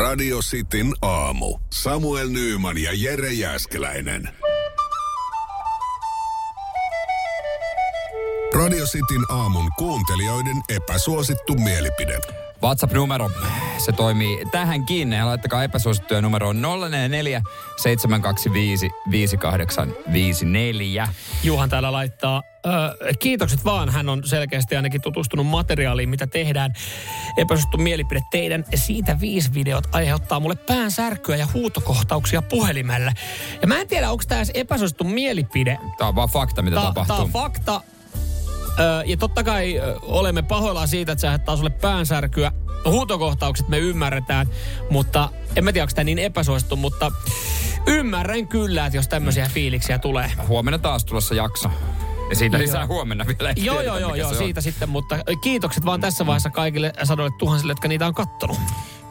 Radio Cityn aamu. Samuel Nyyman ja Jere Jäskeläinen. Radio Cityn aamun kuuntelijoiden epäsuosittu mielipide. WhatsApp-numero, se toimii tähänkin. Ja laittakaa epäsuosittuja numeroon 044 725 5854. Juhan täällä laittaa, ö, kiitokset vaan, hän on selkeästi ainakin tutustunut materiaaliin, mitä tehdään. Epäsuosittu mielipide teidän siitä viisi videot aiheuttaa mulle pään särkyä ja huutokohtauksia puhelimelle. Ja mä en tiedä, onko tämä edes epäsuosittu mielipide. Tämä on vaan fakta, mitä Tämä tapahtuu. on fakta. Ja totta kai olemme pahoillaan siitä, että se aiheuttaa sulle päänsärkyä. Huutokohtaukset me ymmärretään, mutta en mä tiedä, onko tämä niin epäsuosittu, mutta ymmärrän kyllä, että jos tämmöisiä fiiliksiä tulee. Huomenna taas tulossa jakso. Ja siitä Joo. lisää huomenna vielä. Joo, tiedetä, joo, joo, joo on. siitä sitten, mutta kiitokset vaan tässä vaiheessa kaikille sadoille tuhansille, jotka niitä on kattonut.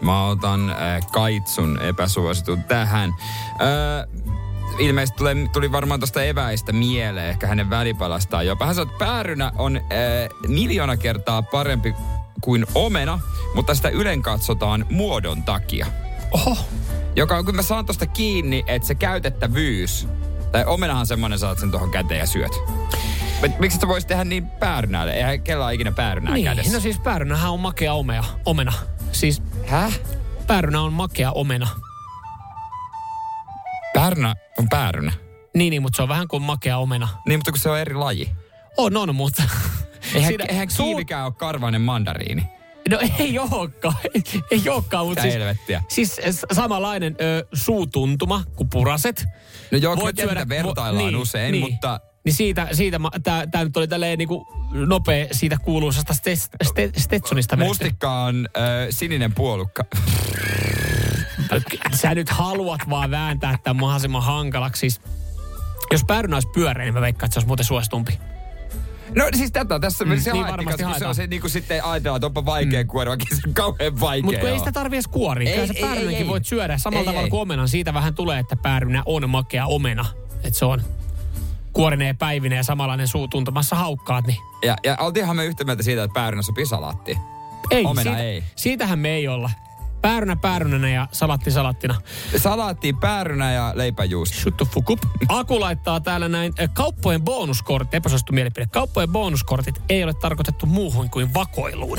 Mä otan äh, Kaitsun epäsuositun tähän. Äh, ilmeisesti tuli, tuli varmaan tuosta eväistä mieleen, ehkä hänen välipalastaan jopa. Hän sanoi, että päärynä on äh, miljoona kertaa parempi kuin omena, mutta sitä ylen katsotaan muodon takia. Oho, Joka on, kun mä saan tosta kiinni, että se käytettävyys, tai omenahan semmonen, saat sen tuohon käteen ja syöt. Mut Miksi sä voisit tehdä niin päärynälle? Eihän kellään ikinä päärynää niin. kädessä. No siis päärynähän on makea omea, omena. Siis Häh? päärynä on makea omena. Päärynä on päärynä. Niin, niin, mutta se on vähän kuin makea omena. Niin, mutta kun se on eri laji. On, on, mutta... Eihän, Siinä eihän suu- kiivikään ole karvainen mandariini. No ei olekaan, ei, ei olekaan, mutta siis, helvettiä? siis samanlainen ö, suutuntuma kuin puraset. No joo, Voit mitä vertaillaan vo- usein, mutta... Niin siitä, siitä tämä nyt oli tälleen niinku nopea siitä kuuluisasta ste, ste, Stetsonista. Mustikka on äh, sininen puolukka. Sä nyt haluat vaan vääntää tämän mahdollisimman hankalaksi. Siis, jos päärynä olisi pyöreä, niin mä veikkaan, että se olisi muuten suositumpi. No siis tätä tässä mm, se niin varmasti kun se on se niin kuin sitten ajatellaan, että onpa vaikea mm. kuori, vaikka se on kauhean vaikea. Mutta ei sitä tarvi edes kuoria. Ei, Kyllä se ei, ei, päärynäkin voit syödä samalla Ei, tavalla ei. kuin omenan. Siitä vähän tulee, että päärynä on makea omena. Että se on kuorinen ja päivinen ja samanlainen suu tuntumassa haukkaat. Niin Ja, ja oltiinhan me yhtä mieltä siitä, että päärynä sopii salaattiin. ei, Omena siitä, ei. Siitähän me ei olla. Päärynä päärynänä ja salatti salattina. Salaattiin päärynä ja leipäjuusto. Shut the fuck up. Aku laittaa täällä näin. ö, Kauppojen bonuskortit, epäsuosittu mielipide. Kauppojen bonuskortit ei ole tarkoitettu muuhun kuin vakoiluun.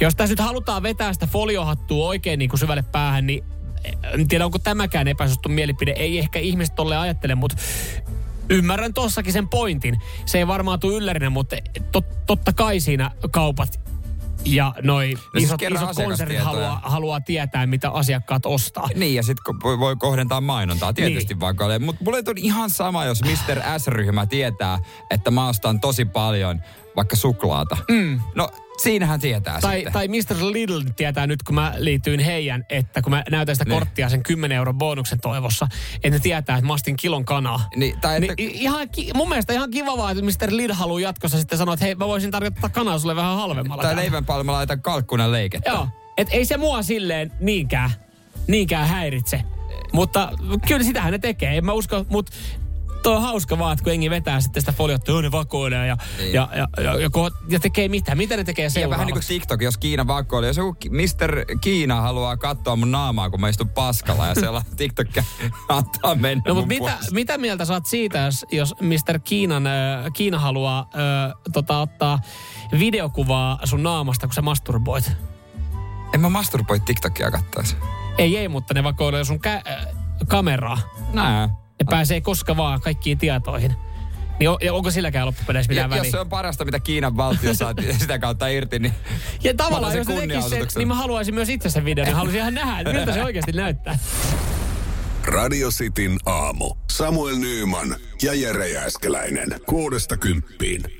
Jos tässä nyt halutaan vetää sitä foliohattua oikein niin kuin syvälle päähän, niin en tiedä onko tämäkään epäsuosittu mielipide. Ei ehkä ihmiset tolle ajattele, mutta ymmärrän tossakin sen pointin. Se ei varmaan tule yllärinä, mutta tot, totta kai siinä kaupat ja noi siis isot, kerran isot konsernit haluaa, haluaa tietää, mitä asiakkaat ostaa. Niin, ja sitten voi, kohdentaa mainontaa tietysti Niin. vakoille. Mutta mulle on ihan sama, jos Mr. S-ryhmä tietää, että mä ostan tosi paljon vaikka suklaata. Mm. No, siinähän tietää Tai, sitten. tai Mr. Lidl tietää nyt, kun mä liityin heidän, että kun mä näytän sitä Niin. korttia sen 10 euron bonuksen toivossa, että ne tietää, että mä ostin kilon kanaa. Niin, tai että, Niin, ihan, ki- mun mielestä ihan kiva vaan, että Mr. Lidl haluaa jatkossa sitten sanoa, että hei, mä voisin tarjottaa kanaa sulle vähän halvemmalla. tai täällä. leivänpäällä mä laitan kalkkunan leikettä. Joo, et ei se mua silleen niinkään, niinkään häiritse. Mutta kyllä sitähän ne tekee, en mä usko, mutta toi on hauska vaan, että kun jengi vetää sitten sitä foliota, "Joo, ne vakoilee ja, Niin. ja, ja, ja, ja, ko- ja, tekee mitä, mitä ne tekee Ja seuraavaksi. vähän niin kuin TikTok, jos Kiina vakoilee. Jos joku Mr. Kiina haluaa katsoa mun naamaa, kun mä istun paskalla ja siellä TikTok antaa mennä No mun mutta mitä, puolesta. mitä mieltä saat siitä, jos, jos Mr. Kiinan, äh, Kiina haluaa äh, tota, ottaa videokuvaa sun naamasta, kun sä masturboit? En mä masturboi TikTokia kattaisi. Ei, ei, mutta ne vakoilee sun kä- äh, kameraa. Nää. Pääsee koska vaan kaikkiin tietoihin. Niin on, ja onko silläkään loppupeleissä Ja, mitään jos väliä? se on parasta, mitä Kiinan valtio saa sitä kautta irti, niin Ja tavallaan, jos tekis sen, niin mä haluaisin myös itse sen videon, niin haluaisin ihan nähdä, että miltä se oikeasti näyttää. Radio Cityn aamu. Samuel Nyyman ja Jere Jääskeläinen. Kuudesta kymppiin.